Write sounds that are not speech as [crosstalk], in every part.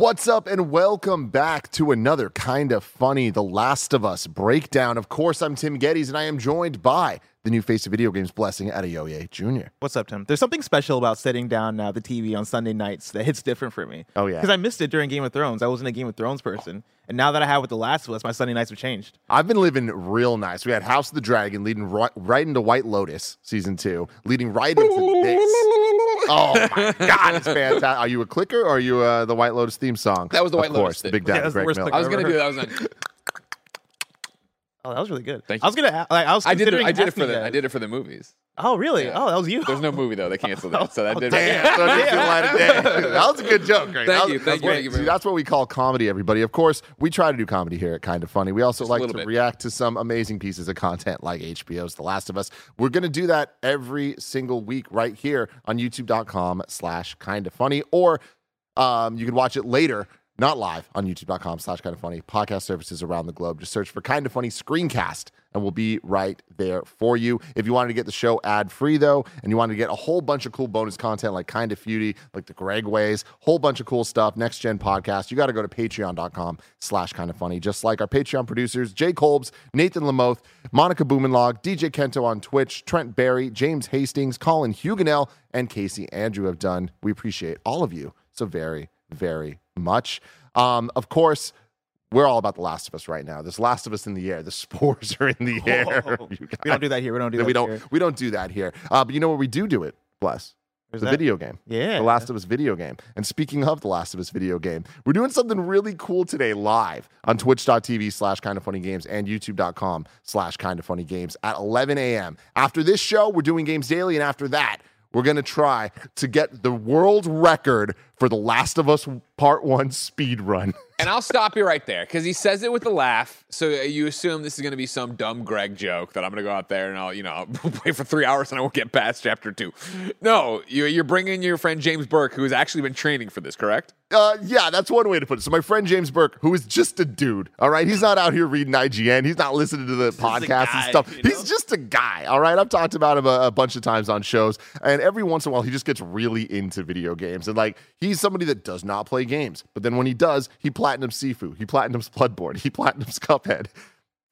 What's up, and welcome back to another kind of funny The Last of Us breakdown. Of course, I'm Tim Gettys, and I am joined by the new face of video games, Blessing Adeoye Jr. What's up, Tim? There's something special about setting down uh, the TV on Sunday nights that hits different for me. Oh, yeah. Because I missed it during Game of Thrones. I wasn't a Game of Thrones person. And now that I have with The Last of Us, my Sunday nights have changed. I've been living real nice. We had House of the Dragon leading right, right into White Lotus season two, leading right into this. Oh my [laughs] God, it's fantastic. Are you a clicker or are you uh, the White Lotus theme song? That was the of White Lotus course, the thing. Big Yeah, Daddy that's the Greg worst Miller. clicker I was gonna do that. I was like, Oh, that was really good. Thank you. I was gonna. Like, I was. I did. It, considering I did it for the. you I did it for the movies. Oh, really? Yeah. Oh, that was you. There's no movie though. They canceled that, so that [laughs] did. Damn, so it didn't light of day. That was a good joke, Greg. Thank That was- you, that's thank you, what- thank you see, very That's what we call comedy, everybody. Of course, we try to do comedy here at Kind of Funny. We also Just like to bit. react to some amazing pieces of content like HBO's The Last of Us. We're going to do that every single week right here on youtube.com slash kind of funny, or um, you can watch it later. Not live on youtube.com slash kind of funny. Podcast services around the globe. Just search for kind of funny screencast and we'll be right there for you. If you wanted to get the show ad free though, and you wanted to get a whole bunch of cool bonus content like Kind of Feudy, like the Greg Ways, whole bunch of cool stuff, next gen podcast, you got to go to patreon.com slash kind of funny. Just like our Patreon producers, Jay Kolbs, Nathan Lamoth, Monica Boomenlog, DJ Kento on Twitch, Trent Barry, James Hastings, Colin Huganell, and Casey Andrew have done. We appreciate all of you so very, very much. Um, of course, we're all about The Last of Us right now. There's Last of Us in the air. The [laughs] spores are in the [laughs] air. [laughs] We don't do that here. We don't do that. we don't. Here. We don't do that here. Uh, but you know where we do do it? Bless Where's the that? video game. Yeah. The Last of Us video game. And speaking of The Last of Us video game, we're doing something really cool today live on twitch.tv slash kind of funny games and youtube.com slash kind of funny games at 11 a.m. After this show, we're doing games daily. And after that, we're going to try to get the world record for The Last of Us Part 1 speed run. [laughs] And I'll stop you right there because he says it with a laugh. So you assume this is going to be some dumb Greg joke that I'm going to go out there and I'll, you know, [laughs] I'll play for three hours and I won't get past chapter two. No, you, you're bringing your friend James Burke, who has actually been training for this, correct? Uh, yeah, that's one way to put it. So my friend James Burke, who is just a dude, all right, he's not out here reading IGN. He's not listening to the podcasts and guy, stuff. you know? He's just a guy, all right. I've talked about him a, a bunch of times on shows, and every once in a while he just gets really into video games. And like he's somebody that does not play games, but then when he does, he platinums Sifu, he platinums Bloodborne, [laughs] he platinums Cuphead,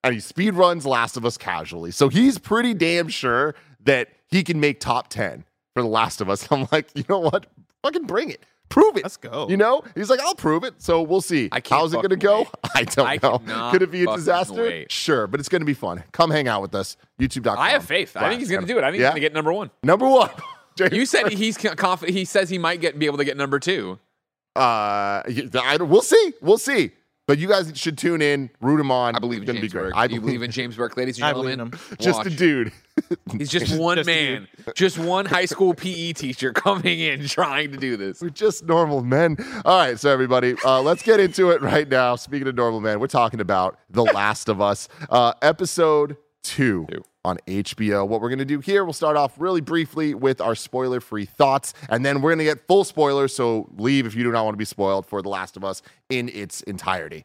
and he speed runs Last of Us casually. So he's pretty damn sure that he can make top ten for The Last of Us. [laughs] I'm like, you know what? Fucking bring it. Prove it. Let's go. You know, he's like, I'll prove it. So we'll see. I can't How's it going to go? wait. [laughs] I don't I know. Could it be a disaster? wait. Sure, but it's going to be fun. Come hang out with us. YouTube.com. I have faith. I think he's going to do it. I think Yeah? he's going to get number one. Number one. James- You said he's confident. He says he might get be able to get number two. uh, I, we'll see. We'll see. But you guys should tune in, root him on. I believe it's in gonna James be great. Burke. I Do you believe in James Burke, ladies and I believe gentlemen? [laughs] just a dude. [laughs] He's just one Just man, [laughs] just one high school PE teacher coming in trying to do this. We're just normal men. All right, so everybody, uh, let's get into it right now. Speaking of normal men, we're talking about The Last of Us, uh, episode two, Two. On HBO. What we're going to do here, we'll start off really briefly with our spoiler free thoughts, and then we're going to get full spoilers. So leave if you do not want to be spoiled for The Last of Us in its entirety.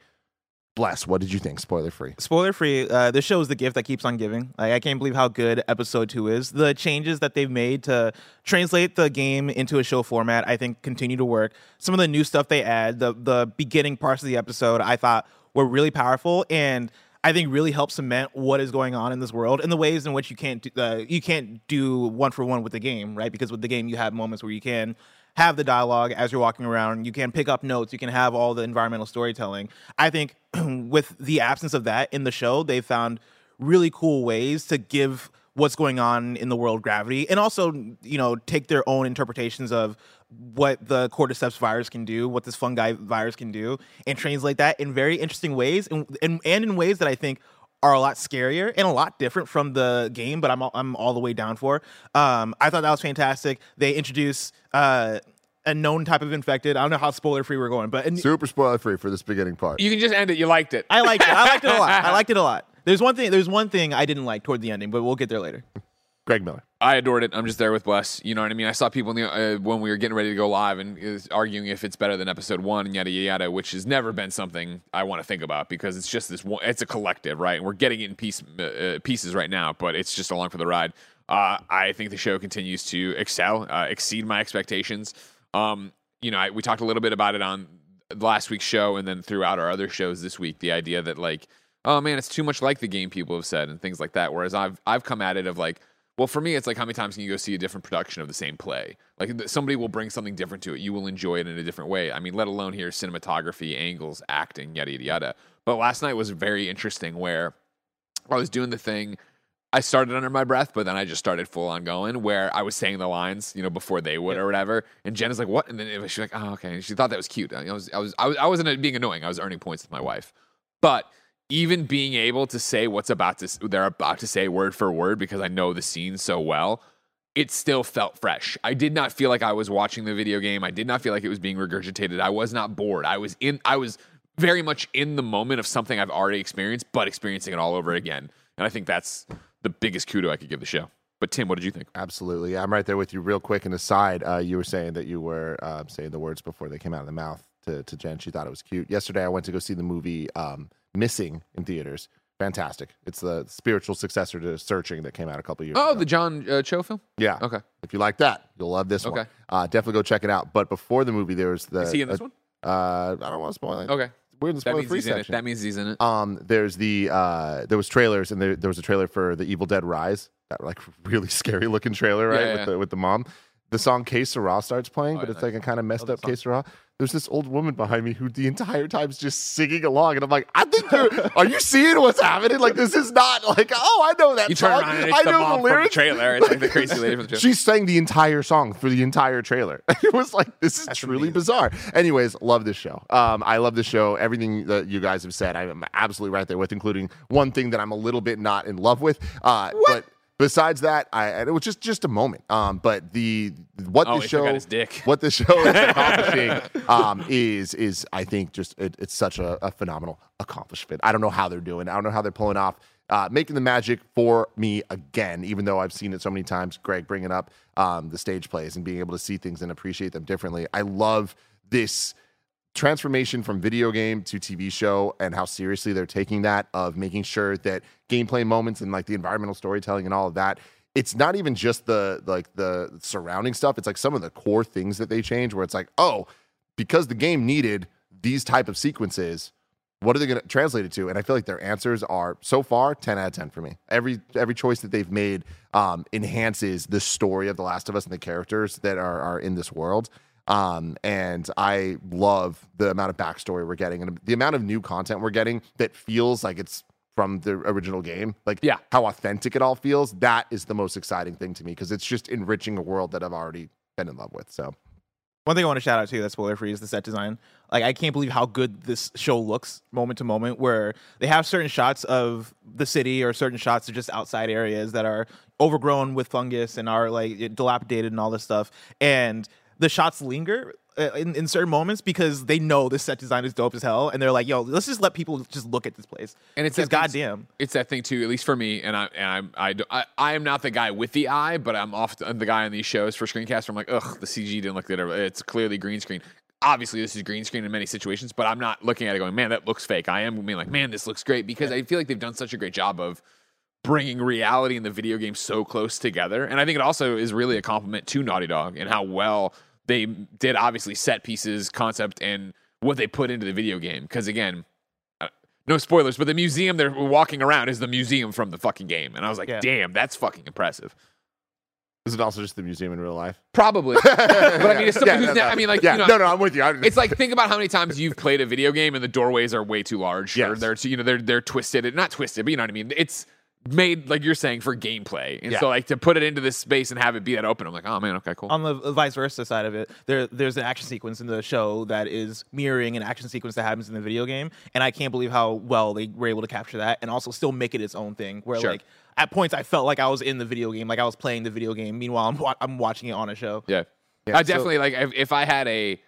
Bless, what did you think? Spoiler free. Spoiler free. Uh, this show is the gift that keeps on giving. Like, I can't believe how good episode two is. The changes that they've made to translate the game into a show format, I think, continue to work. Some of the new stuff they add, the the beginning parts of the episode, I thought were really powerful and. I think really help cement what is going on in this world and the ways in which you can't do, uh, you can't do one for one with the game, right? Because with the game you have moments where you can have the dialogue as you're walking around. You can pick up notes. You can have all the environmental storytelling. I think [clears throat] with the absence of that in the show, they found really cool ways to give what's going on in the world gravity and also you know take their own interpretations of what the cordyceps virus can do what this fungi virus can do and translate that in very interesting ways and, and, and in ways that i think are a lot scarier and a lot different from the game, but I'm all, I'm all the way down for. Um, I thought that was fantastic. They introduce uh, a known type of infected. I don't know how spoiler free we're going, but Super spoiler free for this beginning part. You can just end it. You liked it. I liked it. I liked it a lot. I liked it a lot. There's one thing. There's one thing I didn't like toward the ending, but we'll get there later. Greg Miller. I adored it. I'm just there with Bless. You know what I mean? I saw people in the, uh, when we were getting ready to go live and is arguing if it's better than episode one and yada yada yada, which has never been something I want to think about because it's just this one. It's a collective, right? And we're getting it in piece, uh, uh, pieces right now, but it's just along for the ride. Uh, I think the show continues to excel, uh, exceed my expectations. Um, you know, I, we talked a little bit about it on last week's show and then throughout our other shows this week. The idea that like, oh man, it's too much like the game people have said and things like that. Whereas I've I've come at it of like well, for me, it's like how many times can you go see a different production of the same play? Like somebody will bring something different to it. You will enjoy it in a different way. I mean, let alone here cinematography, angles, acting, yada yada yada. But last night was very interesting where I was doing the thing. I started under my breath, but then I just started full on going where I was saying the lines, you know, before they would or whatever. And Jen is like, "What?" And then it was, she's like, "Oh, okay." And she thought that was cute. I was, I was, I was, I wasn't being annoying. I was earning points with my wife, but even being able to say what's about to they're about to say word for word because I know the scene so well, it still felt fresh. I did not feel like I was watching the video game. I did not feel like it was being regurgitated. I was not bored. I was in I was very much in the moment of something I've already experienced, but experiencing it all over again. And I think that's the biggest kudo I could give the show. But Tim, what did you think? Absolutely. I'm right there with you. Real quick, and aside, uh, you were saying that you were uh, saying the words before they came out of the mouth to, to Jen. She thought it was cute. Yesterday, I went to go see the movie um, Missing in theaters. Fantastic. It's the spiritual successor to Searching that came out a couple years Oh, ago. the John uh, Cho film. yeah. Okay, If you like that, you'll love this one. Okay. Uh, definitely go check it out. But before the movie, there was the. is he in this one? Uh, I don't want to spoil it. Okay, We're in the that spoiler means free he's in it. section. That means he's in it. Um, there's the uh, there was trailers, and there, there was a trailer for the Evil Dead Rise. That like [laughs] really scary looking trailer, right? Yeah, with yeah. the with the mom. The song "Que Sera" starts playing, Oh, but yeah, it's like a kind of messed up "Que Sera." There's this old woman behind me who the entire time's just singing along, and I'm like, I think you're. [laughs] are you seeing what's happening? Like this is not like, oh, I know that You turn around I know the from the lyrics. trailer. It's like the [laughs] crazy lady from the trailer. She sang the entire song for the entire trailer. [laughs] it was like this is truly amazing. bizarre. Anyways, love this show. Um, I love this show. Everything that you guys have said, I'm absolutely right there with, including one thing that I'm a little bit not in love with. Uh, but besides that, I it was just just a moment. Um, but the what Oh, the show his dick. [laughs] what the show is [laughs] accomplishing um, is is I think just it, it's such a, a phenomenal accomplishment. I don't know how they're doing. I don't know how they're pulling off uh, making the magic for me again. Even though I've seen it so many times. Greg bringing up um, the stage plays and being able to see things and appreciate them differently. I love this transformation from video game to TV show and how seriously they're taking that of making sure that gameplay moments and like the environmental storytelling and all of that it's not even just the like the surrounding stuff. It's like some of the core things that they change where it's like oh because the game needed these type of sequences what are they going to translate it to? And i feel like their answers are so far 10 out of 10 for me. Every every choice that they've made um, enhances the story of the last of us and the characters that are, are in this world um, and I love the amount of backstory we're getting and the amount of new content we're getting that feels like it's from the original game. Like Yeah. how authentic it all feels. That is the most exciting thing to me because it's just enriching a world that I've already been in love with. So One thing I want to shout out to that's spoiler free is the set design. Like I can't believe how good this show looks moment to moment where they have certain shots of the city or certain shots of just outside areas that are overgrown with fungus and are like dilapidated and all this stuff. And the shots linger uh, in, in certain moments because they know this set design is dope as hell and they're like, yo, let's just let people just look at this place. And it's because that thing- goddamn. It's that thing too, at least for me. And I and I'm I, I I am not the guy with the eye, but I'm often the guy on these shows for screencast. I'm like, ugh, the CG didn't look good. It's clearly green screen. Obviously, this is green screen in many situations, but I'm not looking at it going, man, that looks fake. I am being like, man, this looks great because I feel like they've done such a great job of bringing reality and the video game so close together. And I think it also is really a compliment to Naughty Dog and how well they did obviously set pieces, concept, and what they put into the video game. Because again, uh, no spoilers, but the museum they're walking around is the museum from the fucking game. And I was like, Yeah. damn, that's fucking impressive. is it also just the museum in real life? Probably. [laughs] but I mean, it's somebody Yeah, who's no, ne- no. I mean, like, yeah, you know, no, no, I'm with you. I, it's like think about how many times you've played a video game and the doorways are way too large or Yes. they're too, you know they're they're twisted not twisted but you know what I mean it's made like you're saying for gameplay, and Yeah. so like to put it into this space and have it be that open, I'm like, oh man, okay, cool. on the vice versa side of it, there there's an action sequence in the show that is mirroring an action sequence that happens in the video game, and I can't believe how well they were able to capture that and also still make it its own thing. Where Sure. like at points I felt like I was in the video game, like I was playing the video game. Meanwhile, I'm wa- I'm watching it on a show. Yeah. Yeah, I so- definitely like if, if I had a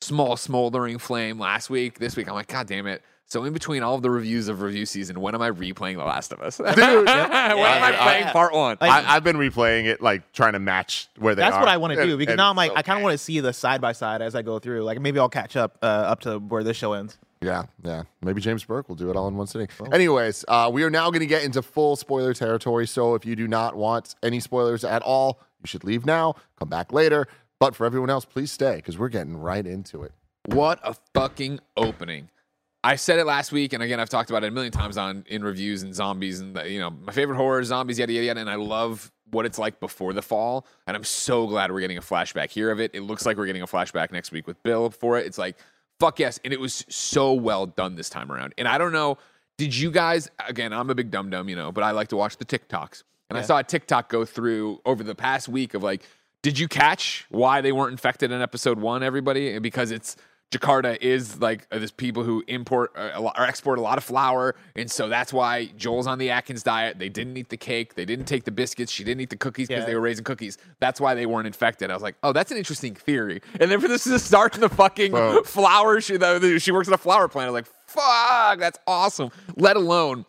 small smoldering flame last week, this week I'm like, God damn it. So in between all of the reviews of review season, when am I replaying The Last of Us? Dude. [laughs] When am I Yeah. playing part one? Like- I, I've been replaying it, like trying to match where they That's are. what I want to do because and now I'm like so- I kind of want to see the side by side as I go through. Like maybe I'll catch up uh, up to where this show ends. Yeah, yeah. Maybe James Burke will do it all in one sitting. Anyways, uh, we are now going to get into full spoiler territory. So if you do not want any spoilers at all, you should leave now. Come back later. But for everyone else, please stay because we're getting right into it. What a fucking opening. I said it last week, and again, I've talked about it a million times on in reviews and zombies, and you know, my favorite horror, zombies, yada yada yada. And I love what it's like before the fall, and I'm so glad we're getting a flashback here of it. It looks like we're getting a flashback next week with Bill for it. It's like fuck yes, and it was so well done this time around. And I don't know, did you guys? Again, I'm a big dum dum, you know, but I like to watch the TikToks, and I saw a TikTok go through over the past week of like, did you catch why they weren't infected in episode one? Everybody, because it's Jakarta is like uh, there's people who import uh, lot, or export a lot of flour, and so that's why Joel's on the Atkins diet. They didn't eat the cake, they didn't take the biscuits, she didn't eat the cookies because Yeah. they were raising cookies. That's why they weren't infected. I was like, oh, that's an interesting theory. And then for this to start in the fucking Bro. flour, she the, she works at a flour plant. I was like, fuck, that's awesome. Let alone.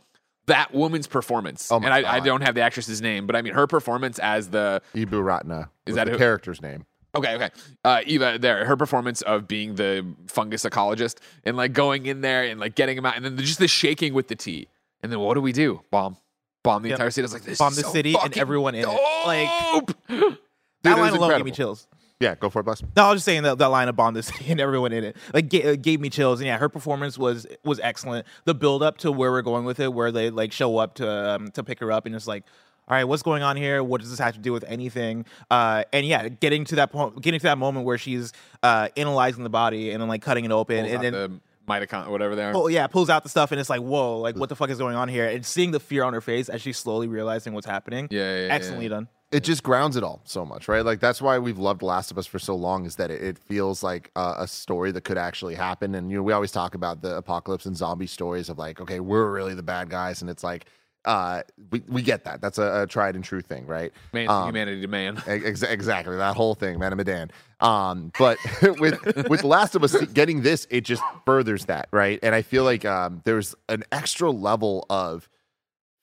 That woman's performance, Oh my and I, I don't have the actress's name, but I mean her performance as the Ibu Ratna Is that the who- character's name? Okay, okay. Uh, Eva, there, her performance of being the fungus ecologist and like going in there and like getting him out, and then just the shaking with the tea, and then what do we do? Bomb, bomb the Yep. entire city. I was like, this Bomb is the so city and fucking everyone in it. Like- dope. that it line alone gave me chills. Yeah, go for it, Bless. No, I was just saying that that line of bomb the [laughs] City and everyone in it like ga- uh, gave me chills. And yeah, her performance was was excellent. The build up to where we're going with it, where they like show up to um, to pick her up, and it's like, all right, what's going on here? What does this have to do with anything? Uh, and yeah, getting to that point, getting to that moment where she's uh, analyzing the body and then like cutting it open, Pulls and out then. the mitochondria, whatever they are. Pull, yeah, pulls out the stuff and it's like, whoa, like what the fuck is going on here? And seeing the fear on her face as she's slowly realizing what's happening. Yeah, yeah, yeah, excellently yeah. done. it just grounds it all so much, right? Like that's why we've loved Last of Us for so long is that it, it feels like a, a story that could actually happen. And you know, we always talk about the apocalypse and zombie stories of like, okay, we're really the bad guys, and it's like, uh, we we get that. That's a, a tried and true thing, right? Man Um, humanity to man. Ex- exactly that whole thing, man, Medan. Um, but [laughs] with with Last of Us getting this, it just furthers that, right? And I feel like um, there's an extra level of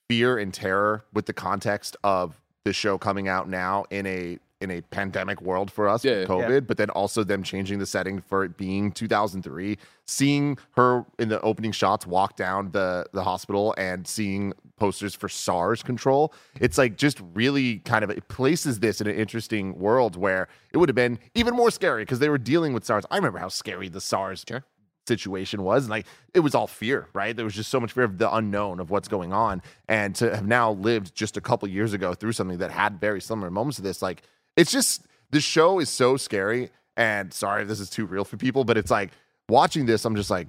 fear and terror with the context of the show coming out now in a in a pandemic world for us Yeah, with yeah. COVID, but then also them changing the setting for it being 2003, seeing her in the opening shots walk down the the hospital and seeing posters for SARS control. It's like just really kind of it places this in an interesting world where it would have been even more scary because they were dealing with SARS. I remember how scary the SARS Sure. situation was. And like it was all fear, right? There was just so much fear of the unknown of what's going on. And to have now lived just a couple years ago through something that had very similar moments to this, like it's just the show is so scary. And sorry if this is too real for people, but it's like watching this, I'm just like,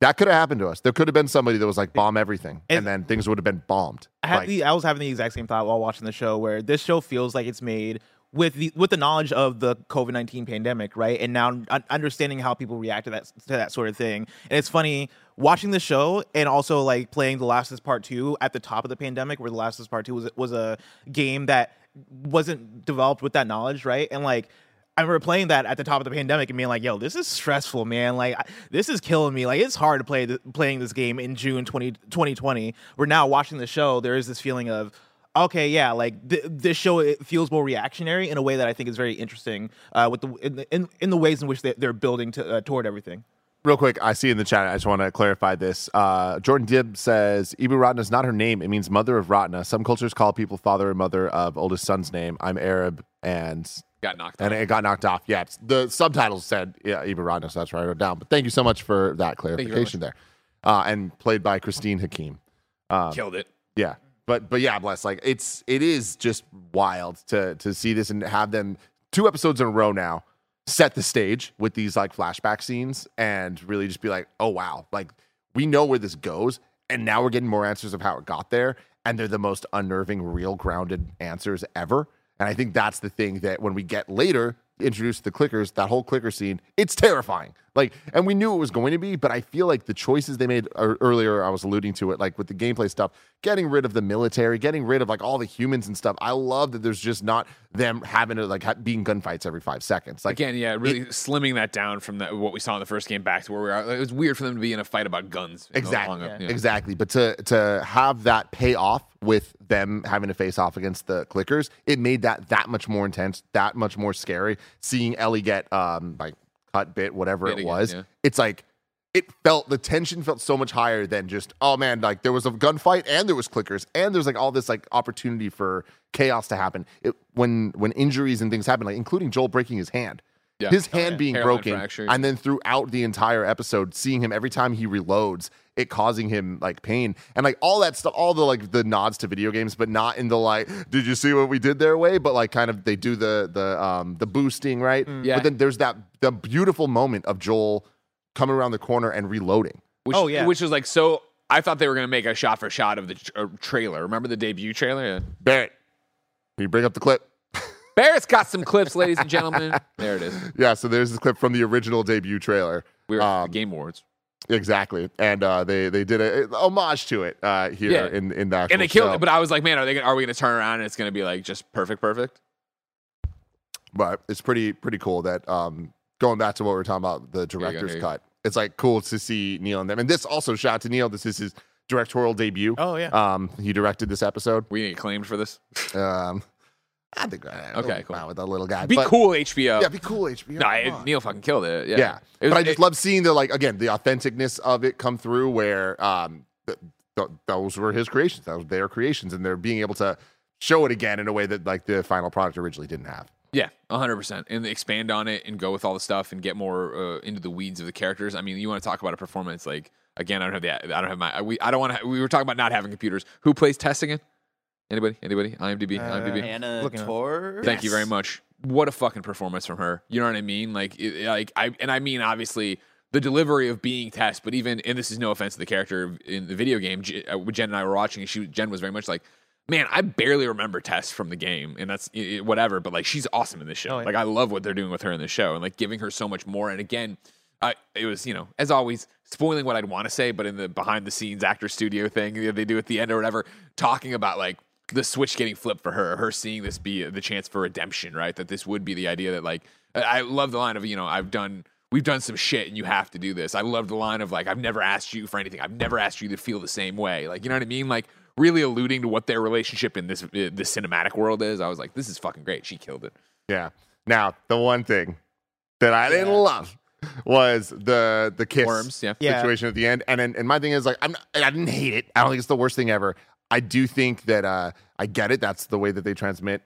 that could have happened to us. There could have been somebody that was like bomb everything, and, And- then things would have been bombed. I had Like, the I was having the exact same thought while watching the show where this show feels like it's made with the with the knowledge of the COVID nineteen pandemic, right? And now understanding how people react to that to that sort of thing. And it's funny watching the show and also like playing The Last of Us Part Two at the top of the pandemic, where The Last of Us Part Two was was a game that wasn't developed with that knowledge, right? And like. I remember playing that at the top of the pandemic and being like, "Yo, this is stressful, man. Like, I- this is killing me. Like, it's hard to play th- playing this game in June 20, 2020. We're now watching the show. There is this feeling of, okay, yeah, like th- this show it feels more reactionary in a way that I think is very interesting. Uh, with the in the, in, in the ways in which they, they're building to, uh, toward everything. Real quick, I see in the chat. I just want to clarify this. Uh, Jordan Dibb says Ibu Ratna is not her name. It means mother of Ratna. Some cultures call people father and mother of oldest son's name. I'm Arab, and Got knocked and out. it got knocked off. Yeah, the subtitles said yeah, Ibu Ratna, so that's I wrote down. But thank you so much for that clarification there. Uh, and played by Christine Hakim. Killed it. Yeah. But but yeah, bless. Like it's it is just wild to to see this and have them two episodes in a row now set the stage with these like flashback scenes and really just be like, oh wow, like we know where this goes, and now we're getting more answers of how it got there. and they're the most unnerving, real grounded answers ever. And I think that's the thing that when we get later introduced the clickers, that whole clicker scene, it's terrifying. Like, and we knew it was going to be, but I feel like the choices they made ear- earlier, I was alluding to it, like with the gameplay stuff, getting rid of the military, getting rid of like all the humans and stuff. I love that there's just not them having to like ha- being gunfights every five seconds. Like, Again, yeah, really slimming that down from the, what we saw in the first game back to where we are. It was weird for them to be in a fight about guns. Exactly. long up, yeah. Exactly. But to to have that pay off with them having to face off against the clickers, it made that that much more intense, that much more scary. Seeing Ellie get um like cut, bit, whatever Bit it again, was, yeah. it's like it felt the tension felt so much higher than just oh man like there was a gunfight and there was clickers and there's like all this like opportunity for chaos to happen it, when when injuries and things happen like including Joel breaking his hand Yeah. his Oh, hand yeah. being Hairline broken fracture. and then throughout the entire episode seeing him every time he reloads it causing him like pain and like all that stuff all the like the nods to video games but not in the like did you see what we did their way but like kind of they do the the um the boosting right Yeah. but then there's that the beautiful moment of Joel coming around the corner and reloading Which, Oh, yeah. Which was like so. I thought they were going to make a shot for shot of the tr- uh, trailer. Remember the debut trailer? Yeah. Barrett can you bring up the clip Barrett's got some clips, ladies and gentlemen. [laughs] There it is. yeah so there's this clip from the original debut trailer We were at Um, the Game Awards. exactly and uh they they did a, a homage to it uh here Yeah. in in the And they killed show. it. But I was like, man, are they? Gonna, are we going to turn around and it's going to be like just perfect, perfect? but it's pretty pretty cool that um going back to what we were talking about the director's here you go. cut it's like cool to see neil and them and this also shout out to neil this is his directorial debut Oh yeah. um he directed this episode We get claimed for this. um i think uh, Okay, cool. with that little guy Be but- cool, HBO. yeah be cool hbo no, it. Neil fucking killed it. Yeah, yeah, It was- but i just it- love seeing the like again the authenticness of it come through where um th- th- those were his creations those were their creations and they're being able to show it again in a way that like the final product originally didn't have Yeah, hundred percent, and expand on it and go with all the stuff and get more uh, into the weeds of the characters. I mean, you want to talk about a performance like again? I don't have the I don't have my we I don't want to. We were talking about not having computers. Who plays Tess again? Anybody? Anybody? IMDb. Uh, IMDb. Hannah Looking up. Tor. Thank you very much. What a fucking performance from her. You know what I mean? Like, it, like I and I mean obviously the delivery of being Tess, but even and this is no offense to the character in the video game. J- uh, Jen and I were watching, and she Jen was very much like. Man, I barely remember Tess from the game, and that's i- i- whatever. But like, she's awesome in this show. Oh, yeah. Like, I love what they're doing with her in this show, and like giving her so much more. And again, I it was you know as always spoiling what I'd want to say, but in the behind the scenes actor studio thing they do at the end or whatever, talking about like the switch getting flipped for her, her seeing this be the chance for redemption, right? That this would be the idea that like I I love the line of you know I've done we've done some shit and you have to do this. I love the line of like I've never asked you for anything. I've never asked you to feel the same way. Like you know what I mean? Like really alluding to what their relationship in this uh, this cinematic world is. I was like, this is fucking great. She killed it. Yeah. Now, the one thing that I didn't love was the the kiss Worms, yeah. Yeah. situation at the end. And then, and my thing is like I'm not, I didn't hate it. I don't think it's the worst thing ever. I do think that uh I get it. That's the way that they transmit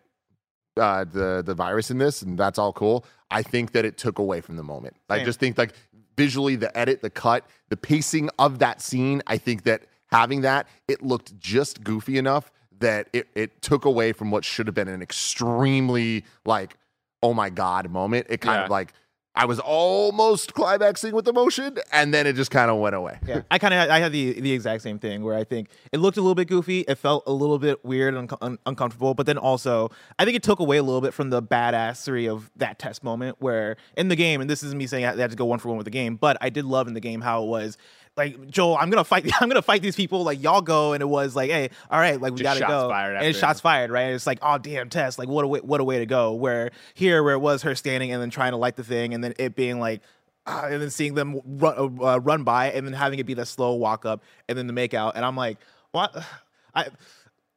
uh the the virus in this, and that's all cool. I think that it took away from the moment. I just think like visually the edit, the cut, the pacing of that scene, I think that having that, it looked just goofy enough that it, it took away from what should have been an extremely like, oh my God moment. It kind Yeah. of like I was almost climaxing with emotion, and then it just kind of went away. Yeah, I kind of I had the the exact same thing where I think it looked a little bit goofy, it felt a little bit weird and unco- un- uncomfortable, but then also I think it took away a little bit from the badassery of that Tess moment where in the game, and this is me saying I had to go one for one with the game, but I did love in the game how it was like Joel, I'm gonna fight, [laughs] I'm gonna fight these people, like y'all go, and it was like, hey, all right, like we Just gotta shots go, fired and shots fired, right? It's like, oh damn, Tess, like what a way, what a way to go. Where here, where it was her standing and then trying to light the thing, and then it being like, ah, and then seeing them run uh, run by, and then having it be the slow walk up, and then the make out, and I'm like, what? [sighs] I.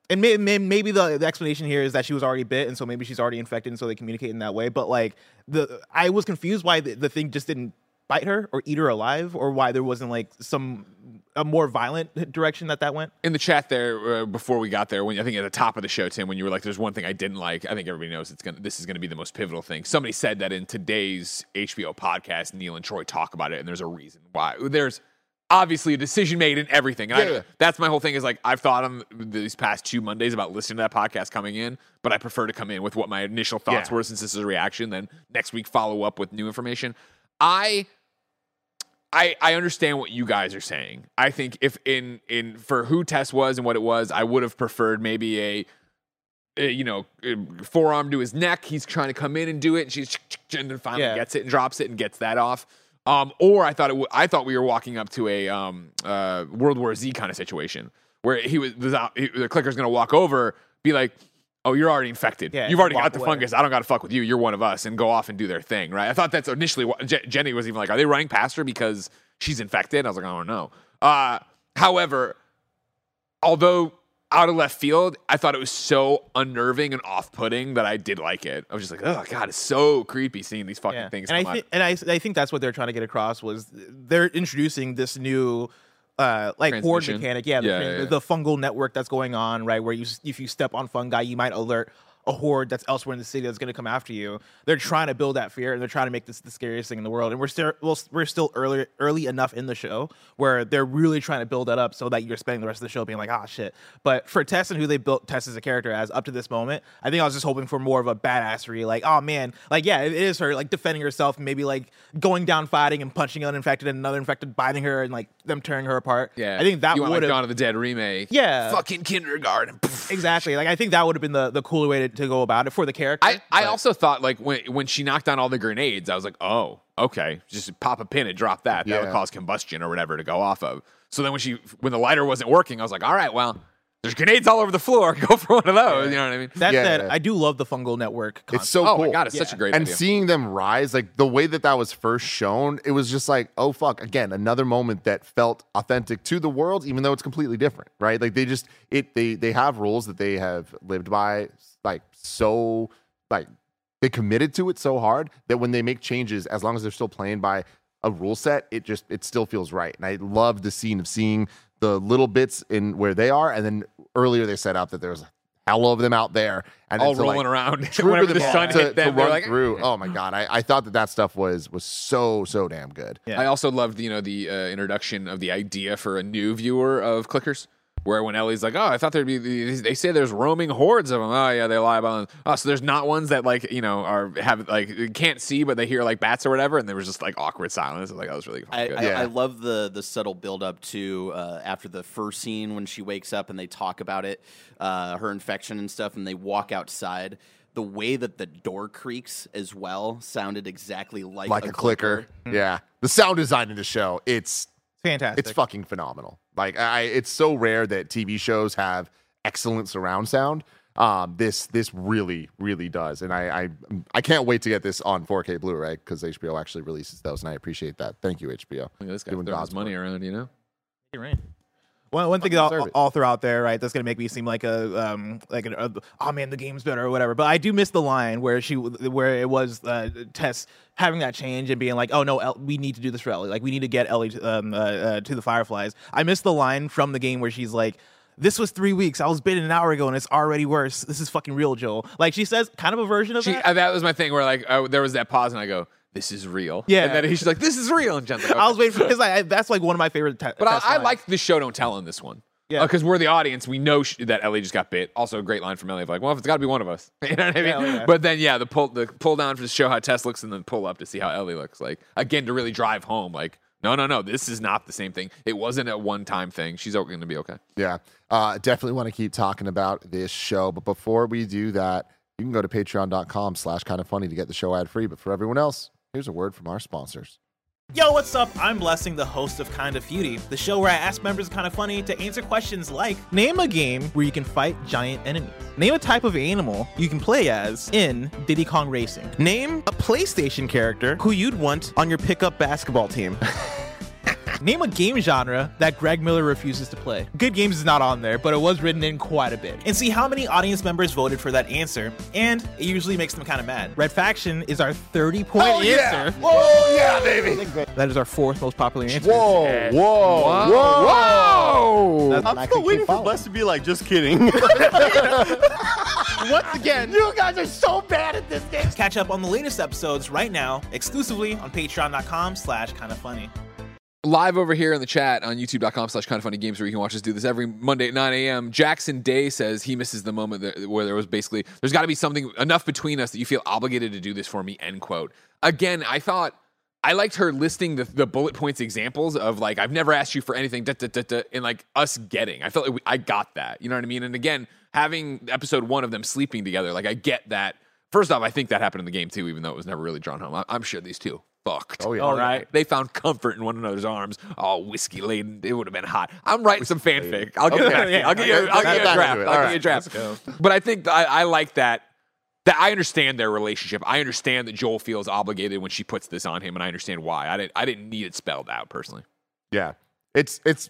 And may, may, maybe the, the explanation here is that she was already bit, and so maybe she's already infected, and so they communicate in that way. But like the, I was confused why the, the thing just didn't bite her or eat her alive, or why there wasn't like some a more violent direction that that went. in the chat there uh, before we got there when I think at the top of the show Tim when you were like there's one thing I didn't like I think everybody knows it's going to this is going to be the most pivotal thing somebody said that in today's HBO podcast Neil and Troy talk about it and there's a reason why there's obviously a decision made in everything and I- Yeah, yeah. that's my whole thing is like I've thought on these past two Mondays about listening to that podcast coming in but I prefer to come in with what my initial thoughts Yeah. were since this is a reaction then next week follow up with new information I I, I understand what you guys are saying. I think if in in for who Tess was and what it was, I would have preferred maybe a, a, you know a forearm to his neck. He's trying to come in and do it, and she's and then finally Yeah. gets it and drops it and gets that off. Um, or I thought it w- I thought we were walking up to a um, uh, World War Z kind of situation where he was the, the clicker's going to walk over, be like. Oh, you're already infected. Yeah, You've already got the away. fungus. I don't got to fuck with you. You're one of us, and go off and do their thing, right? I thought that's initially what Je- Jenny was even like. Are they running past her because she's infected? I was like, I don't know. Uh, however, although out of left field, I thought it was so unnerving and off-putting that I did like it. I was just like, oh god, it's so creepy seeing these fucking Yeah. things. And I out. and I, I think that's what they're trying to get across was they're introducing this new, uh, like horde mechanic. Yeah, the, Yeah, yeah, yeah. the fungal network that's going on, right? Where you, if you step on fungi, you might alert a horde that's elsewhere in the city that's going to come after you. They're trying to build that fear, and they're trying to make this the scariest thing in the world. And we're still, we're still early, early enough in the show where they're really trying to build that up so that you're spending the rest of the show being like, ah, shit. But for Tess and who they built Tess as a character as up to this moment, I think I was just hoping for more of a badassery, like, oh man, like yeah, it is her like defending herself, maybe like going down fighting and punching an uninfected and another infected, biting her and like them tearing her apart. yeah, I think that would like have Dawn of the Dead remake. Yeah. fucking kindergarten. [laughs] Exactly like I think that would have been the the cooler way to, to go about it for the character. I, I but- also thought like when when she knocked down all the grenades, I was like, oh, okay, just pop a pin and drop that. That would Yeah. cause combustion or whatever to go off of. So then when she when the lighter wasn't working, I was like, all right, well, there's grenades all over the floor. [laughs] Go for one of those. You know what I mean? that Yeah, said, yeah. I do love the fungal network. It's so oh cool. my god, it's such a great and idea. seeing them rise, like the way that that was first shown, it was just like, oh fuck, again, another moment that felt authentic to the world, even though it's completely different, right? Like they just it they they have rules that they have lived by, like so like they committed to it so hard that when they make changes, as long as they're still playing by a rule set, it just it still feels right. And I love the scene of seeing the little bits in where they are, and then earlier they set out that there's a hell of them out there, and all then to, like, rolling around [laughs] trigger whenever the them sun to, hit them. they're run like, through. Oh my god, I, I thought that that stuff was was so so damn good. Yeah. I also loved, you know, the uh, introduction of the idea for a new viewer of clickers. Where when Ellie's like, oh, I thought there'd be, they say there's roaming hordes of them. Oh yeah, they lie about them. Oh, so there's not ones that like, you know, are have like can't see, but they hear like bats or whatever, and there was just like awkward silence. I was like, that was really I, good. I, Yeah. I love the the subtle build up to uh, after the first scene when she wakes up and they talk about it, uh, her infection and stuff, and they walk outside. The way that the door creaks as well sounded exactly like, Like a, clicker. Yeah. The sound design in the show, it's fantastic. it's fucking phenomenal. Like I it's so rare that TV shows have excellent surround sound. Um, this this really really does, and I I I can't wait to get this on 4K Blu-ray because HBO actually releases those, and I appreciate that. Thank you HBO. Look at this guy Doing throwing God's his money around, you know. You're right. One, one thing all, all throughout there, right? That's gonna make me seem like a um like an uh, oh man, the game's better or whatever. But I do miss the line where she where it was uh, Tess having that change and being like, oh no, El- we need to do this for Ellie. Like we need to get Ellie to, um, uh, uh, to the Fireflies. I miss the line from the game where she's like. This was three weeks. I was bitten an hour ago, and it's already worse. This is fucking real, Joel. Like she says, kind of a version of She, that. uh, that was my thing where like there was that pause, and I go, "This is real." Yeah. and then he's like, "This is real," and Jen's like, I was waiting for because I, I- that's like one of my favorite. Te- But I, Tess I lines. liked the show don't tell in this one. Yeah. Because we're the audience, we know sh- that Ellie just got bit. Also, a great line from Ellie of like, well, if it's got to be one of us, [laughs] you know what I mean? Yeah, yeah. But then, yeah, the pull, the pull down to show how Tess looks, and then pull up to see how Ellie looks. Like again, to really drive home, like, no, no, no, this is not the same thing. It wasn't a one time thing. She's going to be okay. Yeah. Uh, definitely want to keep talking about this show. But before we do that, you can go to patreon.com slash kind of funny to get the show ad free. But for everyone else, here's a word from our sponsors. Yo, what's up? I'm Blessing, the host of Kinda Feudy, the show where I ask members of Kinda Funny to answer questions like Name a game where you can fight giant enemies. Name a type of animal you can play as in Diddy Kong Racing. Name a PlayStation character who you'd want on your pickup basketball team. [laughs] Name a game genre that Greg Miller refuses to play. Good Games is not on there, but it was written in quite a bit. And see how many audience members voted for that answer, and it usually makes them kind of mad. Red Faction is our 30 point answer. Oh, yeah, baby. That is our fourth most popular answer. Whoa, whoa, whoa. I'm still waiting for Bless to be like, just kidding. [laughs] Once again, You guys are so bad at this game. catch up on the latest episodes right now, exclusively on patreon.com slash kind of funny. Live over here in the chat on youtube.com slash kind of funny games where you can watch us do this every monday at 9 a.m jackson day says he misses the moment that, where there was basically there's got to be something enough between us that you feel obligated to do this for me end quote again i thought I liked her listing the, the bullet points examples of like I've never asked you for anything, da, da, da, da, and like us getting. I felt like we, I got that. You know what I mean? And again, having episode one of them sleeping together, like I get that. First off, I think that happened in the game too, even though it was never really drawn home. I, I'm sure these two fucked. Oh, yeah. All right. They found comfort in one another's arms. All whiskey laden. It would have been hot. I'm writing some fanfic. I'll get Okay. back to you. I'll get you, Okay. I'll get you a Back draft. I'll All get you a draft. But I think I, I like that. That I understand their relationship. I understand that Joel feels obligated when she puts this on him, and I understand why. I didn't. I didn't need it spelled out personally. Yeah, it's it's.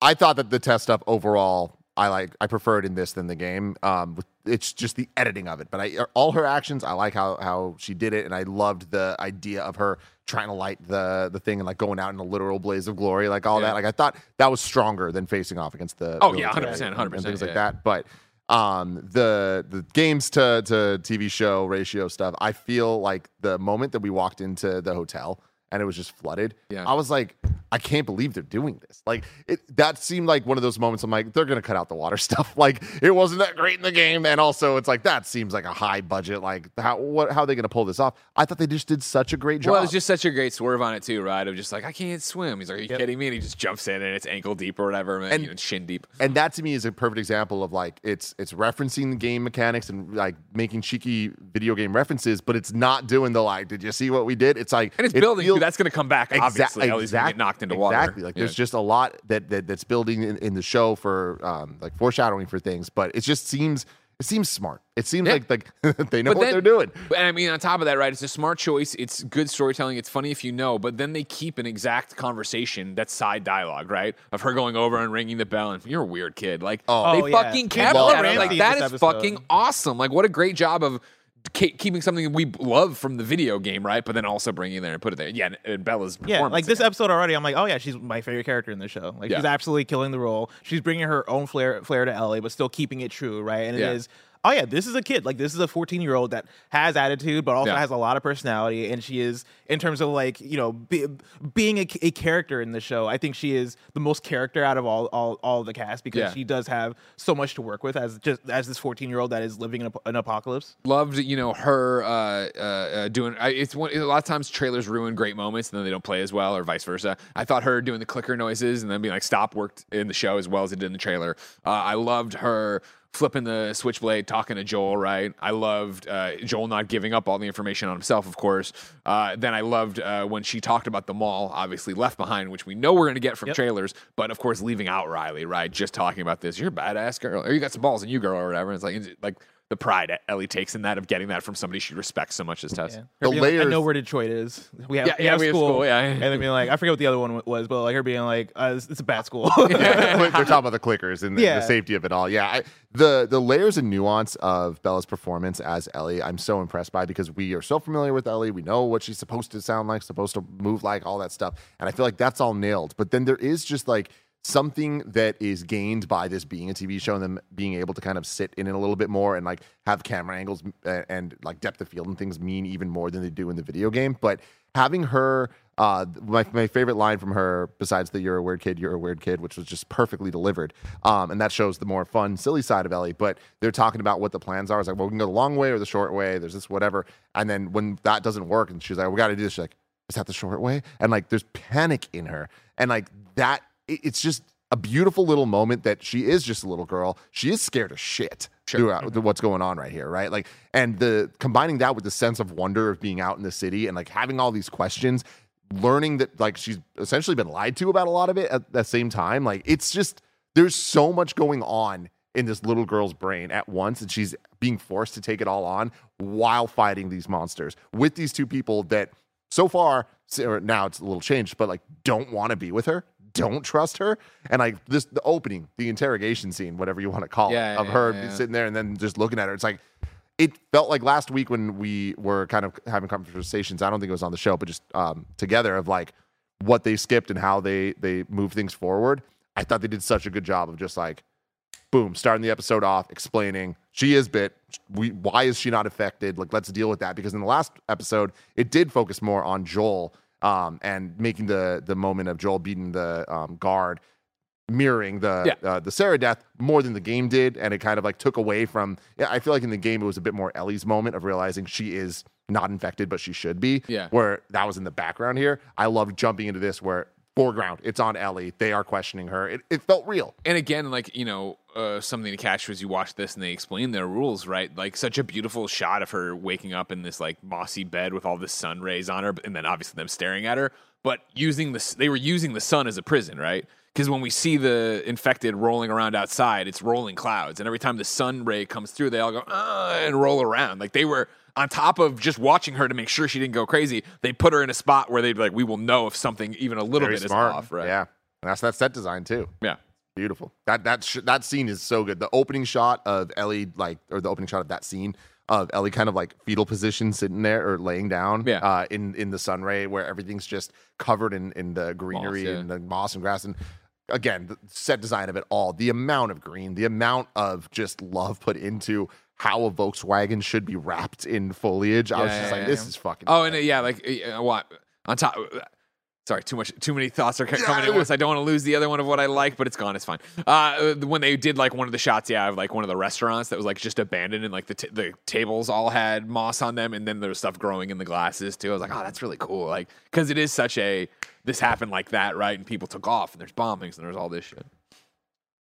I thought that the Tess stuff overall, I like. I prefer it in this than the game. Um, it's just the editing of it. But I all her actions, I like how how she did it, and I loved the idea of her trying to light the the thing and like going out in a literal blaze of glory, like all Yeah. that. Like I thought that was stronger than facing off against the. Oh, yeah, 100%, and- and things 100%, like that. But um the the games to to TV show ratio stuff, I feel like the moment that we walked into the hotel and it was just flooded, Yeah. I was like, I can't believe they're doing this. Like it that seemed like one of those moments I'm like, they're gonna cut out the water [laughs] stuff. Like it wasn't that great in the game. And also it's like that seems like a high budget. Like how what how are they gonna pull this off? I thought they just did such a great job. Well, it was just such a great swerve on it too, right? Of just like I can't swim. He's like, "Are you kidding me?" And he just jumps in, and it's ankle deep or whatever, and, And- you know, shin deep. and that to me is a perfect example of like it's it's referencing the game mechanics and like making cheeky video game references, but it's not doing the like, did you see what we did? It's like And it's it building. feels- that's going to come back. Exac- Obviously, Ellie's going to get knocked water. Exactly. Like Yeah. there's just a lot that, that that's building in, in the show for um like foreshadowing for things, but it just seems it seems smart. It seems Yeah. like like [laughs] they know But what then- they're doing. But I mean, on top of that, right? It's a smart choice. It's good storytelling. It's funny if you know. But then they keep an exact conversation that's side dialogue, right? Of her going over and ringing the bell, and you're a weird kid. Like Oh. they Oh, fucking They kept that. Like in that this is episode. fucking awesome. Like what a great job of ke- keeping something we love from the video game, right? But then also bringing it there and put it there. Yeah, and, Bella's Yeah, like this episode already, I'm like, oh yeah, she's my favorite character in the show. Like Yeah. she's absolutely killing the role. She's bringing her own flair flair to Ellie, but still keeping it true, right? And Yeah. it is. Oh yeah, this is a kid. Like this is a 14 year old that has attitude, but also Yeah. has a lot of personality. And she is, in terms of like you know, be, being a, a character in the show. I think she is the most character out of all all, all the cast because Yeah. she does have so much to work with as just as this 14 year old that is living in a, an apocalypse. loved you know her uh, uh, uh, doing I, it's one a lot of times trailers ruin great moments and then they don't play as well or vice versa i thought her doing the clicker noises and then being like stop worked in the show as well as it did in the trailer uh, i loved her flipping the switchblade talking to joel right? I loved uh, joel not giving up all the information on himself of course. Uh, then i loved uh, when she talked about the mall obviously left behind which we know we're going to get from Yep. trailers but of course leaving out riley right? Just talking about this you're a badass girl or you got some balls in you girl or whatever. It's like it's like the pride Ellie takes in that of getting that from somebody she respects so much as Tess. Yeah. Her The being like, I know where Detroit is. We have, Yeah, we yeah, have we have school. school, yeah. And then being like, I forget what the other one was, but like her being like, uh, it's, it's a bad school. [laughs] They're talking [laughs] about the clickers and the, Yeah. the safety of it all. Yeah, I, the the layers and nuance of Bella's performance as Ellie, I'm so impressed by because we are so familiar with Ellie. We know what she's supposed to sound like, supposed to move like, all that stuff, and I feel like that's all nailed. But then there is just like something that is gained by this being a TV show and them being able to kind of sit in it a little bit more and like have camera angles and, and like depth of field and things mean even more than they do in the video game. But having her, uh, my, my favorite line from her, besides the "You're a weird kid, you're a weird kid," which was just perfectly delivered, um, and that shows the more fun, silly side of Ellie. But they're talking about what the plans are. It's like, well, we can go the long way or the short way. There's this whatever, and then when that doesn't work, and she's like, we got to do this. She's like, is that the short way? And like, there's panic in her, and like that, it's just a beautiful little moment that she is just a little girl. She is scared of shit throughout mm-hmm. the- what's going on right here, right? Like, and the combining that with the sense of wonder of being out in the city and like having all these questions, learning that like she's essentially been lied to about a lot of it at the same time. Like, it's just there's so much going on in this little girl's brain at once, and she's being forced to take it all on while fighting these monsters with these two people that so far, or now it's a little changed, but like don't want to be with her, don't trust her, and like this the opening, the interrogation scene, whatever you want to call Yeah, it, of yeah, her yeah. sitting there and then just looking at her. It's like it felt like last week when we were kind of having conversations. I don't think it was on the show, but just um, together of like what they skipped and how they they move things forward. I thought they did such a good job of just like boom, starting the episode off explaining she is bit. We why is she not affected? Like let's deal with that because in the last episode it did focus more on Joel um, and making the the moment of Joel beating the um, guard mirroring the Yeah. uh, the Sarah death more than the game did, and it kind of like took away from. Yeah, I feel like in the game it was a bit more Ellie's moment of realizing she is not infected, but she should be. Yeah. Where that was in the background here. I love jumping into this where foreground, it's on Ellie. They are questioning her. It, it felt real. And again, like you know, uh, something to catch was you watch this and they explain their rules, right? Like such a beautiful shot of her waking up in this like mossy bed with all the sun rays on her, and then obviously them staring at her. But using this, they were using the sun as a prison, right? Because when we see the infected rolling around outside, it's rolling clouds, and every time the sun ray comes through, they all go uh, and roll around. Like they were on top of just watching her to make sure she didn't go crazy. They put her in a spot where they'd be like, "We will know if something even a little Very bit smart. is off." Right? Yeah. And that's that set design too. yeah. Beautiful. That that sh- that scene is so good. The opening shot of Ellie, like, or the opening shot of that scene of Ellie, kind of like fetal position, sitting there or laying down, Yeah. uh, in in the sun ray, where everything's just covered in in the greenery yeah. and the moss and grass, and again, the set design of it all, the amount of green, the amount of just love put into how a Volkswagen should be wrapped in foliage. I was just yeah, like, this yeah. is fucking. Oh, and uh, yeah, like uh, what on top. Sorry, too much, too many thoughts are coming at once. I don't want to lose the other one of what I like, but it's gone. It's fine. Uh, when they did like one of the shots, yeah, of like one of the restaurants that was like just abandoned, and like the t- the tables all had moss on them, and then there was stuff growing in the glasses too. I was like, oh, that's really cool, like because it is such a this happened like that, right? And people took off, and there's bombings, and there's all this shit.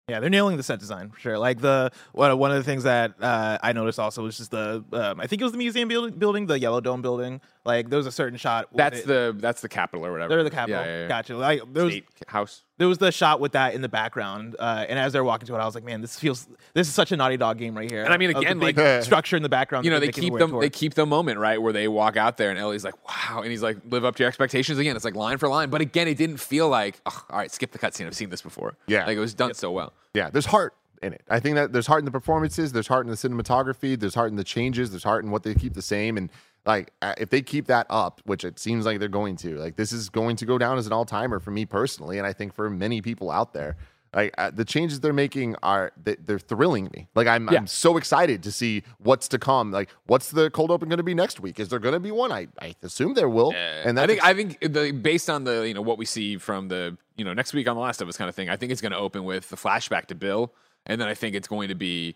Yeah, they're nailing the set design for sure. Like the one of the things that uh, I noticed also was just the um, I think it was the museum building, building the Yellow Dome building. Like there was a certain shot. That's it- the that's the capital or whatever. they're the capital. Yeah, yeah, yeah. Gotcha. Like there was State house. there was the shot with that in the background, uh, and as they're walking to it, I was like, man, this feels this is such a Naughty Dog game right here. And I mean, again, like- [laughs] structure in the background. you know they keep them towards. they keep the moment right where they walk out there and Ellie's like wow and he's like live up to your expectations again it's like line for line but again it didn't feel like "Ugh, all right skip the cutscene I've seen this before Yeah. like it was done so well Yeah, there's heart in it. I think that there's heart in the performances, there's heart in the cinematography, there's heart in the changes, there's heart in what they keep the same. And like, uh, if they keep that up, which it seems like they're going to, like, this is going to go down as an all timer for me personally, and I think for many people out there. Like uh, the changes they're making are they, they're thrilling me. Like I'm, Yeah. I'm so excited to see what's to come. Like what's the cold open going to be next week? Is there going to be one? I, I assume there will. and I think I think the based on the you know what we see from the you know next week on the Last of Us kind of thing I think it's going to open with the flashback to Bill and then I think it's going to be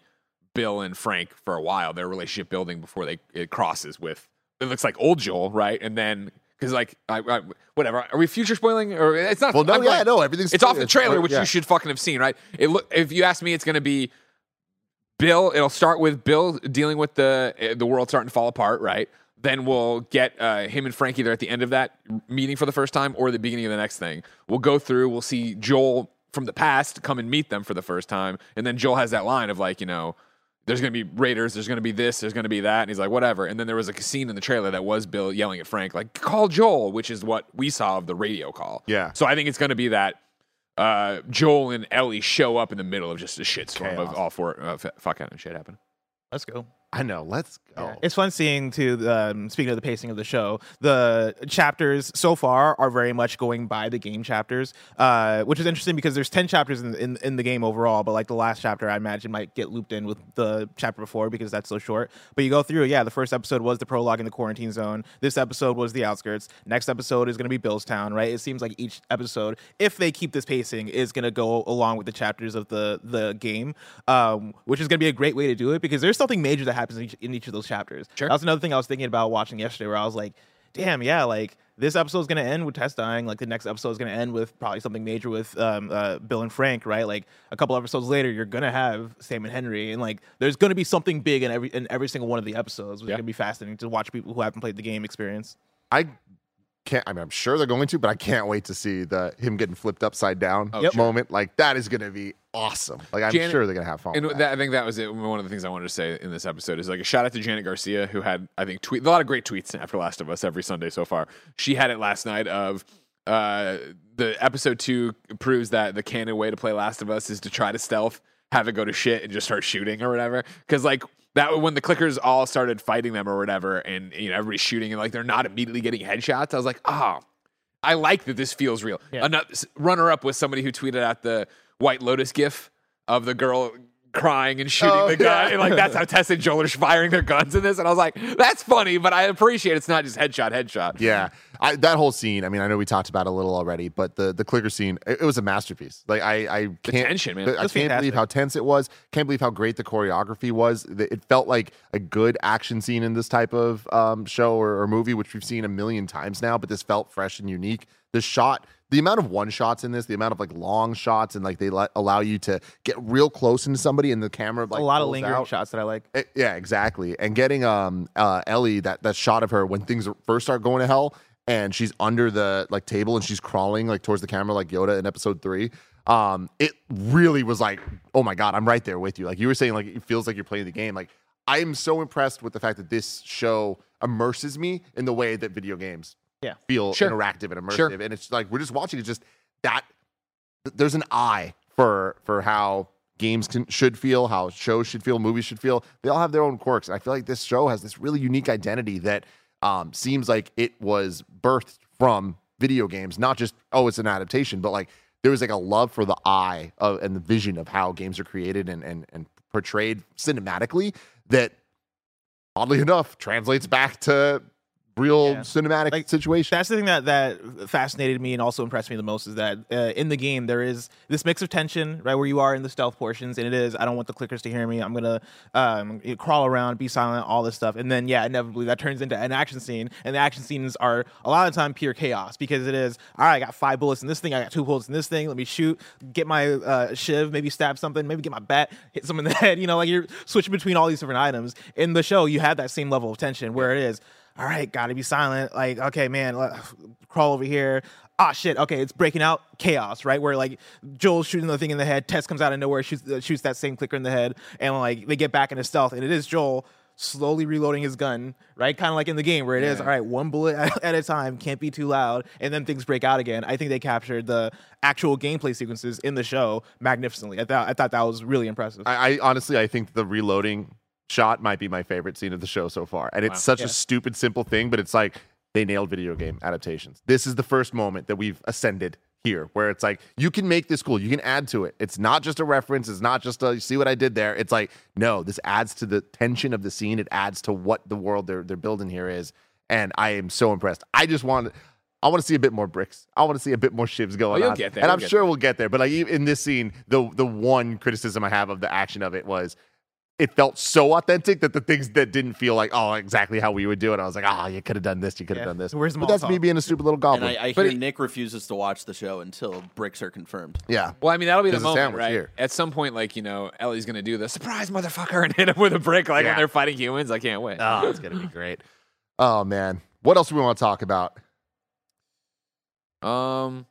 Bill and Frank for a while their relationship building before they it crosses with it looks like old Joel right and then because like I, I, whatever are we future spoiling or it's not well, no, I'm yeah, going- no, everything's It's off the trailer, which yeah. you should fucking have seen, right? It look if you ask me, it's going to be Bill. It'll start with Bill dealing with the uh, the world starting to fall apart, right? Then we'll get uh, him and Frank either at the end of that meeting for the first time or the beginning of the next thing. We'll go through. We'll see Joel from the past come and meet them for the first time, and then Joel has that line of like, you know, there's going to be Raiders, there's going to be this, there's going to be that, and he's like, whatever. And then there was a scene in the trailer that was Bill yelling at Frank, like, call Joel, which is what we saw of the radio call. Yeah. So I think it's going to be that uh, Joel and Ellie show up in the middle of just a shitstorm of all four uh, f- fuck out and shit happen. Let's go. I know. Let's go. It's fun seeing too. Um, speaking of the pacing of the show, the chapters so far are very much going by the game chapters, uh, which is interesting because there's ten chapters in, in in the game overall, but like the last chapter, I imagine might get looped in with the chapter before because that's so short. But you go through, yeah. The first episode was the prologue in the quarantine zone. This episode was the outskirts. Next episode is going to be Billstown, right? It seems like each episode, if they keep this pacing, is going to go along with the chapters of the the game, um, which is going to be a great way to do it because there's something major that happens in each, in each of those chapters. Sure. That was another thing I was thinking about watching yesterday, where I was like, "Damn, yeah, like this episode is going to end with Tess dying. Like the next episode is going to end with probably something major with um, uh, Bill and Frank, right? Like a couple episodes later, you're going to have Sam and Henry, and like there's going to be something big in every in every single one of the episodes, which Yeah. is going to be fascinating to watch people who haven't played the game experience. I can't. I mean, I'm sure they're going to, but I can't wait to see the him getting flipped upside down Oh, Yep. moment. Like that is going to be awesome. Like I'm Janet- sure they're going to have fun. And with that, I think that was it. One of the things I wanted to say in this episode is like a shout out to Janet Garcia, who had I think tweet a lot of great tweets after Last of Us every Sunday so far. She had it last night of uh, the episode two proves that the canon way to play Last of Us is to try to stealth, have it go to shit, and just start shooting or whatever. Because like that when the clickers all started fighting them or whatever, and you know everybody's shooting and like they're not immediately getting headshots. I was like, oh, I like that this feels real. Yeah. Another runner up was somebody who tweeted out the White Lotus gif of the girl crying and shooting Oh, the gun. yeah. And like that's how Tess and Joel are firing their guns in this. And I was like, that's funny, but I appreciate it's not just headshot, headshot. Yeah, I, that whole scene. I mean, I know we talked about it a little already, but the the clicker scene, it, it was a masterpiece. Like I, I can't, tension, man. I can't believe how tense it was. Can't believe how great the choreography was. It felt like a good action scene in this type of um, show or, or movie, which we've seen a million times now. But this felt fresh and unique. The shot. The amount of one shots in this, the amount of like long shots, and like they let, allow you to get real close into somebody, and the camera like a lot of lingering out. shots that I like. Eh, Yeah, exactly. And getting um uh Ellie that that shot of her when things first start going to hell and she's under the like table and she's crawling like towards the camera like Yoda in episode 3. Um it really was like, "Oh my god, I'm right there with you." Like you were saying like it feels like you're playing the game. Like I am so impressed with the fact that this show immerses me in the way that video games Yeah. feel Sure. interactive and immersive. Sure. And it's like we're just watching it just that there's an eye for for how games can should feel, how shows should feel, movies should feel. They all have their own quirks. And I feel like this show has this really unique identity that um, seems like it was birthed from video games, not just oh, it's an adaptation, but like there was like a love for the eye of, and the vision of how games are created and and and portrayed cinematically that oddly enough translates back to real Yeah. cinematic Like, situation. That's the thing that that fascinated me and also impressed me the most is that uh, in the game there is this mix of tension, right, where you are in the stealth portions, and it is I don't want the clickers to hear me. I'm gonna um, crawl around, be silent, all this stuff, and then yeah, inevitably that turns into an action scene, and the action scenes are a lot of the time pure chaos because it is all right. I got five bullets in this thing, I got two bullets in this thing. Let me shoot, get my uh, shiv, maybe stab something, maybe get my bat, hit someone in the [laughs] head. You know, like you're switching between all these different items. In the show, you have that same level of tension where it is all right, gotta be silent. Like, okay, man, let- [sighs] crawl over here. Ah, shit. Okay, it's breaking out chaos, right? Where like Joel's shooting the thing in the head, Tess comes out of nowhere, shoots uh, shoots that same clicker in the head, and like they get back into stealth, and it is Joel slowly reloading his gun, right? Kind of like in the game where it is all right, one bullet [laughs] at, at a time, can't be too loud, and then things break out again. I think they captured the actual gameplay sequences in the show magnificently. I thought I thought that was really impressive. I, I honestly, I think the reloading shot might be my favorite scene of the show so far. And it's such Yeah. a stupid, simple thing, but it's like they nailed video game adaptations. This is the first moment that we've ascended here, where it's like you can make this cool, you can add to it. It's not just a reference, it's not just a you see what I did there. It's like no, this adds to the tension of the scene. It adds to what the world they're they're building here is, and I am so impressed. I just want. I want to see a bit more bricks. I want to see a bit more shivs going oh, you'll on. get there, and I'm sure we'll get there. But like in this scene, the the one criticism I have of the action of it was it felt so authentic that the things that didn't feel like oh exactly how we would do it, I was like, oh, you could have done this, you could have Yeah. done this. Where's but that's me being a stupid little And goblin. I, I But hear it- Nick refuses to watch the show until bricks are confirmed. yeah, Well, I mean, that'll be the moment, right? here. At some point, like, you know, Ellie's going to do the surprise motherfucker [laughs] and hit him with a brick like Yeah. when they're fighting humans. I can't wait. oh, it's gonna be great. Oh man, what else do we want to talk about? Um,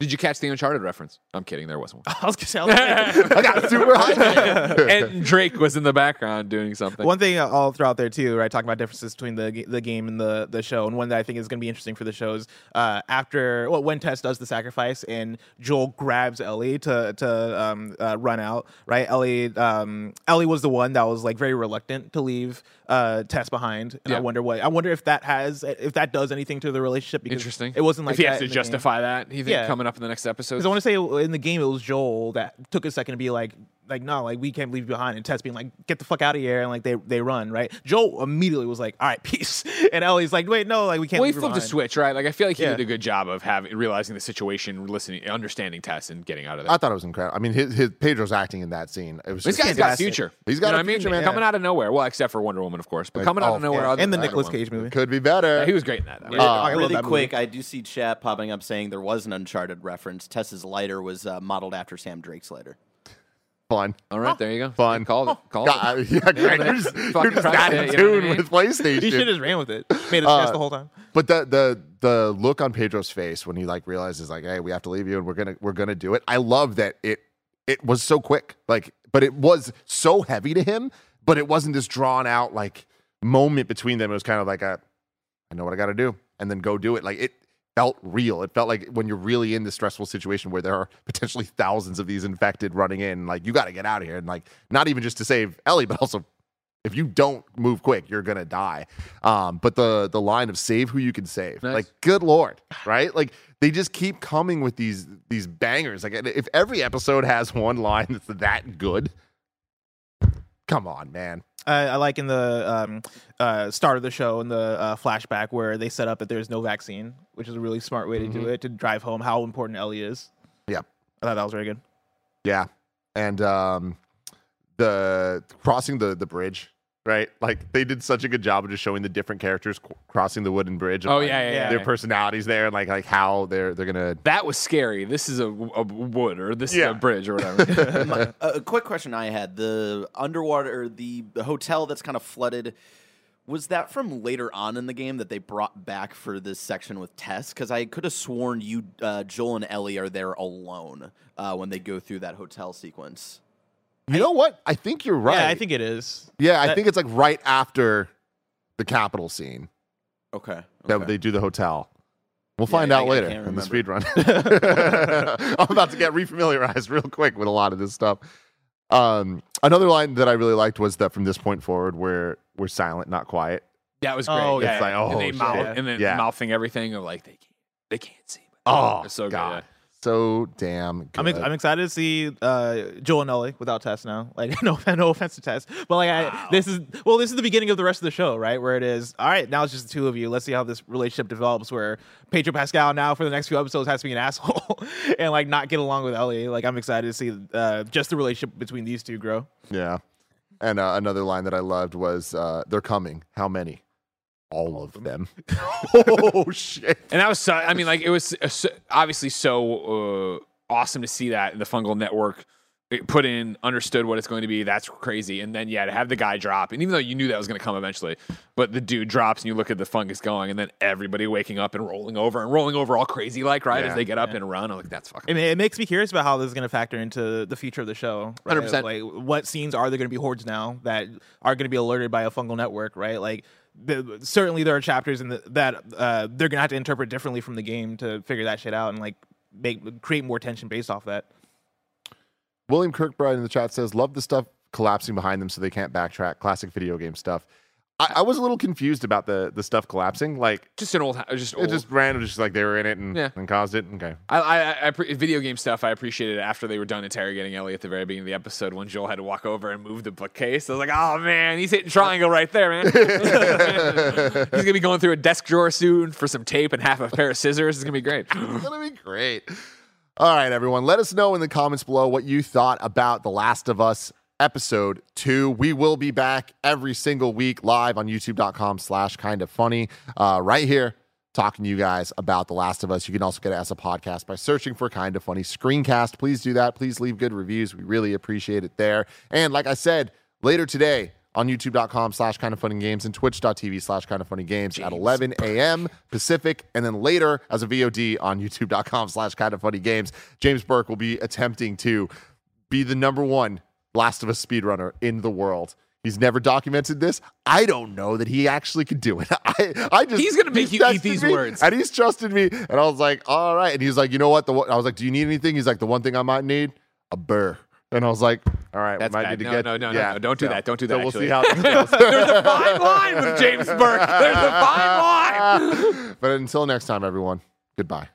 did you catch the Uncharted reference? I'm kidding. There wasn't one. [laughs] I was gonna say, I was like, [laughs] I got super hyped. [laughs] and Drake was in the background doing something. One thing I'll throw out there too, right? Talking about differences between the ga- the game and the the show, and one that I think is going to be interesting for the shows. Uh, after well, when Tess does the sacrifice and Joel grabs Ellie to to um, uh, run out, right? Ellie um, Ellie was the one that was like very reluctant to leave uh, Tess behind, and I wonder what I wonder if that has if that does anything to the relationship. Because Interesting. It wasn't like if he has to the game. justify that. You think Yeah. coming up in the next episode? Because I want to say in the game it was Joel that took a second to be like, like no, like we can't leave you behind, and Tess being like, get the fuck out of here, and like they they run right. Joel immediately was like, all right, [laughs] peace, and Ellie's like, wait, no, like we can't. Well, he leave her flipped a behind. switch, right? Like I feel like he Yeah. did a good job of having realizing the situation, listening, understanding Tess, and getting out of there. I thought it was incredible. I mean, his, his Pedro's acting in that scene. It was this just guy's got fantastic. future. He's got you know a what I mean? future, man. Coming out of nowhere. Well, except for Wonder Woman, of course, but Like, coming out oh, of nowhere. yeah. other and the than Nicolas Cage movie. could be better. Woman. he was great in that. That was- Yeah, I really that quick, movie. I do see chat popping up saying there was an Uncharted reference. Tess's lighter was uh, modeled after Sam Drake's lighter. Fun. All right, there you go. Fun. Call it. Call God, it. [laughs] yeah, Greg, you're just, Fucking you're just crushed not it, in you know I tune mean? with PlayStation. He should have ran with it. Made us Uh, the whole time. But the the the look on Pedro's face when he like realizes like, hey, we have to leave you and we're gonna we're gonna do it. I love that it it was so quick. Like, but it was so heavy to him, but it wasn't this drawn out like moment between them. It was kind of like a I know what I gotta do, and then go do it. Like it felt real. It felt like when you're really in this stressful situation where there are potentially thousands of these infected running in, like you gotta get out of here. And like not even just to save Ellie, but also if you don't move quick, you're gonna die. Um, but the the line of save who you can save, Nice. like good lord, right? Like they just keep coming with these these bangers. Like if every episode has one line that's that good, Come on, man. I, I like in the um, uh, start of the show in the uh, flashback where they set up that there's no vaccine, which is a really smart way to do it to drive home how important Ellie is. Yeah, I thought that was very good. Yeah. And um the crossing the the bridge, right? Like they did such a good job of just showing the different characters c- crossing the wooden bridge. and, Oh, like, yeah, yeah, yeah. Their personalities there and like like how they're they're gonna That was scary. This is a, a wood or this Yeah. is a bridge or whatever. [laughs] [laughs] My- a a quick question I had: the underwater, the, the hotel that's kind of flooded. Was that from later on in the game that they brought back for this section with Tess? Because I could have sworn you, uh, Joel and Ellie are there alone uh, when they go through that hotel sequence. You know what? I think you're right. Yeah, I think it is. Yeah, I think it's like right after the capital scene Okay. that they do the hotel. We'll find I- out I later can't in the speed run. [laughs] [laughs] I'm about to get refamiliarized real quick with a lot of this stuff. Um, another line that I really liked was that from this point forward, we're we're silent, not quiet. that was great. Oh, yeah, it's like, and oh, they shit. mouth, and then Yeah. mouthing everything of like they can't, they can't see. Oh, It's so good, God, yeah. So damn good. I'm, ex- I'm excited to see uh, Joel and Ellie without Tess now. [laughs] Like, no, no offense to Tess, but like, I, this is well, this is the beginning of the rest of the show, right? Where it is, all right, now it's just the two of you. Let's see how this relationship develops. Where Pedro Pascal now for the next few episodes has to be an [laughs] asshole and like not get along with Ellie. Like, I'm excited to see uh, just the relationship between these two grow. yeah. And uh, another line that I loved was, uh, "They're coming. How many? All of them." [laughs] oh shit! And that was so, I mean, like it was uh, obviously so uh, awesome to see that the Fungal Network put in, understood what it's going to be. That's crazy. And then yeah, to have the guy drop, and even though you knew that was going to come eventually, but the dude drops, and you look at the fungus going, and then everybody waking up and rolling over and rolling over all crazy like right Yeah. as they get up and run. I'm like, that's fucking. I mean, it makes me curious about how this is going to factor into the future of the show. Right? 100%. Like, what scenes are there going to be hordes now that are going to be alerted by a fungal network? Right? Like, the, certainly there are chapters in the, that uh, they're to have to interpret differently from the game to figure that shit out and like make create more tension based off that. William Kirkbride in the chat says, "Love the stuff collapsing behind them so they can't backtrack. Classic video game stuff." I, I was a little confused about the the stuff collapsing. Like just an old, just it just random, just like they were in it and, Yeah. and caused it. Okay. I, I, I pre- video game stuff. I appreciated after they were done interrogating Ellie at the very beginning of the episode when Joel had to walk over and move the bookcase. I was like, oh man, he's hitting triangle right there, man. [laughs] he's gonna be going through a desk drawer soon for some tape and half a pair of scissors. It's gonna be great. [laughs] It's gonna be great. All right, everyone. Let us know in the comments below what you thought about The Last of Us episode two. We will be back every single week live on youtube.com slash kind of funny. Uh, right here, talking to you guys about The Last of Us. You can also get it as a podcast by searching for kind of funny screencast. Please do that. Please leave good reviews. We really appreciate it there. And like I said, later today, on youtube.com slash kind of funny games and twitch.tv slash kind of funny games at 11 a.m. Pacific. And then later as a VOD on youtube.com slash kind of funny games, James Burke will be attempting to be the number one Last of Us speedrunner in the world. He's never documented this. I don't know that he actually could do it. [laughs] I, I just He's gonna make you eat these words. and he's trusted me. And I was like, all right. And he's like, you know what? The I was like, do you need anything? He's like, the one thing I might need, a burr. And I was like, all right, That's we might bad. need to No, get no, no, no, yeah, no. Don't do so- that. Don't do so that, We'll see how. [laughs] There's a fine line with James Burke. There's a fine [laughs] line. but until next time, everyone, goodbye.